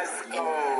Let's go.